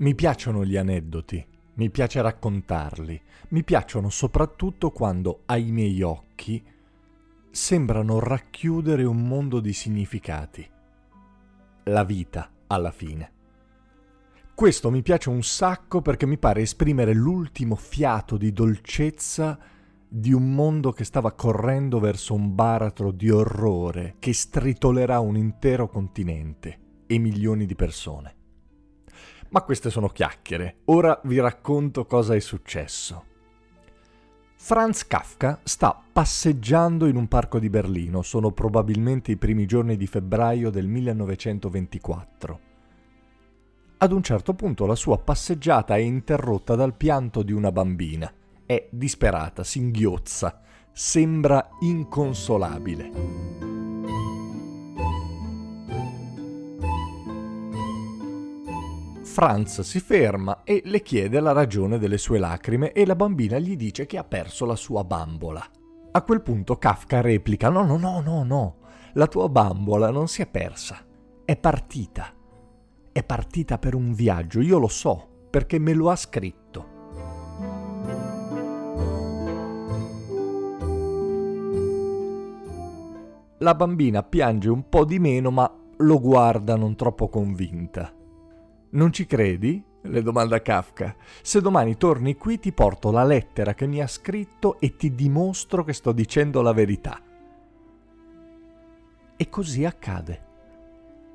Mi piacciono gli aneddoti, mi piace raccontarli, mi piacciono soprattutto quando ai miei occhi sembrano racchiudere un mondo di significati. La vita, alla fine. Questo mi piace un sacco perché mi pare esprimere l'ultimo fiato di dolcezza di un mondo che stava correndo verso un baratro di orrore che stritolerà un intero continente e milioni di persone. Ma queste sono chiacchiere. Ora vi racconto cosa è successo. Franz Kafka sta passeggiando in un parco di Berlino, sono probabilmente i primi giorni di febbraio del 1924. Ad un certo punto la sua passeggiata è interrotta dal pianto di una bambina. È disperata, singhiozza, sembra inconsolabile. Franz si ferma e le chiede la ragione delle sue lacrime e la bambina gli dice che ha perso la sua bambola. A quel punto Kafka replica no, no, no, no, no, la tua bambola non si è persa, è partita. È partita per un viaggio, io lo so, perché me lo ha scritto. La bambina piange un po' di meno, ma lo guarda non troppo convinta. Non ci credi? le domanda Kafka. Se domani torni qui ti porto la lettera che mi ha scritto e ti dimostro che sto dicendo la verità. E così accade.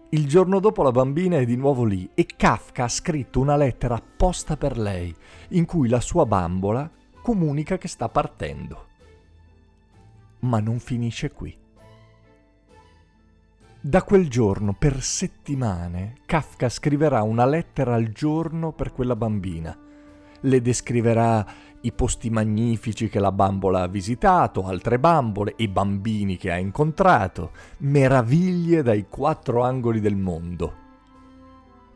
Il giorno dopo la bambina è di nuovo lì e Kafka ha scritto una lettera apposta per lei, in cui la sua bambola comunica che sta partendo. Ma non finisce qui. Da quel giorno, per settimane, Kafka scriverà una lettera al giorno per quella bambina. Le descriverà i posti magnifici che la bambola ha visitato, altre bambole, i bambini che ha incontrato, meraviglie dai quattro angoli del mondo.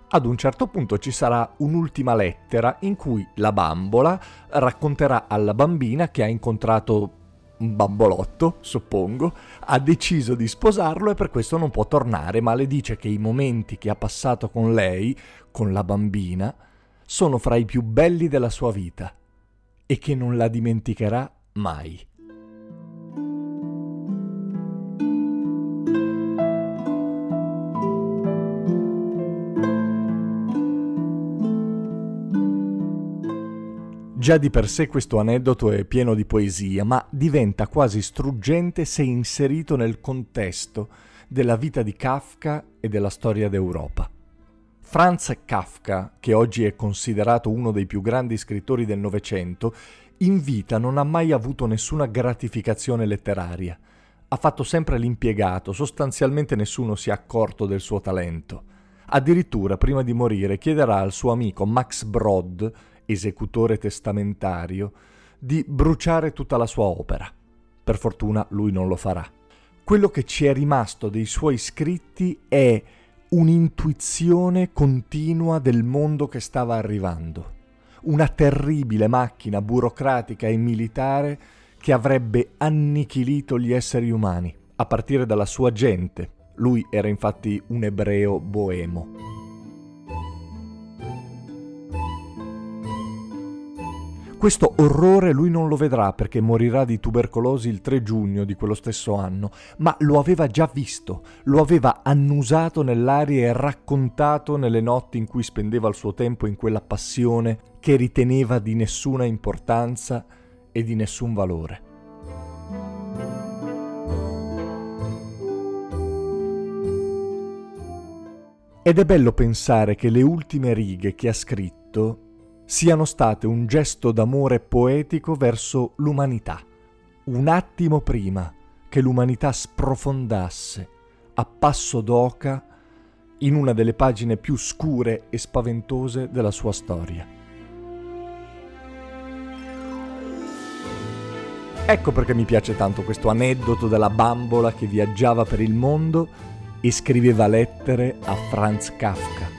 Ad un certo punto ci sarà un'ultima lettera in cui la bambola racconterà alla bambina che ha incontrato un bambolotto, suppongo, ha deciso di sposarlo e per questo non può tornare, ma le dice che i momenti che ha passato con lei, con la bambina, sono fra i più belli della sua vita e che non la dimenticherà mai. Già di per sé questo aneddoto è pieno di poesia, ma diventa quasi struggente se inserito nel contesto della vita di Kafka e della storia d'Europa. Franz Kafka, che oggi è considerato uno dei più grandi scrittori del Novecento, in vita non ha mai avuto nessuna gratificazione letteraria. Ha fatto sempre l'impiegato, sostanzialmente nessuno si è accorto del suo talento. Addirittura, prima di morire, chiederà al suo amico Max Brod esecutore testamentario, di bruciare tutta la sua opera. Per fortuna lui non lo farà. Quello che ci è rimasto dei suoi scritti è un'intuizione continua del mondo che stava arrivando, una terribile macchina burocratica e militare che avrebbe annichilito gli esseri umani, a partire dalla sua gente. Lui era infatti un ebreo boemo. Questo orrore lui non lo vedrà perché morirà di tubercolosi il 3 giugno di quello stesso anno, ma lo aveva già visto, lo aveva annusato nell'aria e raccontato nelle notti in cui spendeva il suo tempo in quella passione che riteneva di nessuna importanza e di nessun valore. Ed è bello pensare che le ultime righe che ha scritto siano state un gesto d'amore poetico verso l'umanità, un attimo prima che l'umanità sprofondasse a passo d'oca in una delle pagine più scure e spaventose della sua storia. Ecco perché mi piace tanto questo aneddoto della bambola che viaggiava per il mondo e scriveva lettere a Franz Kafka.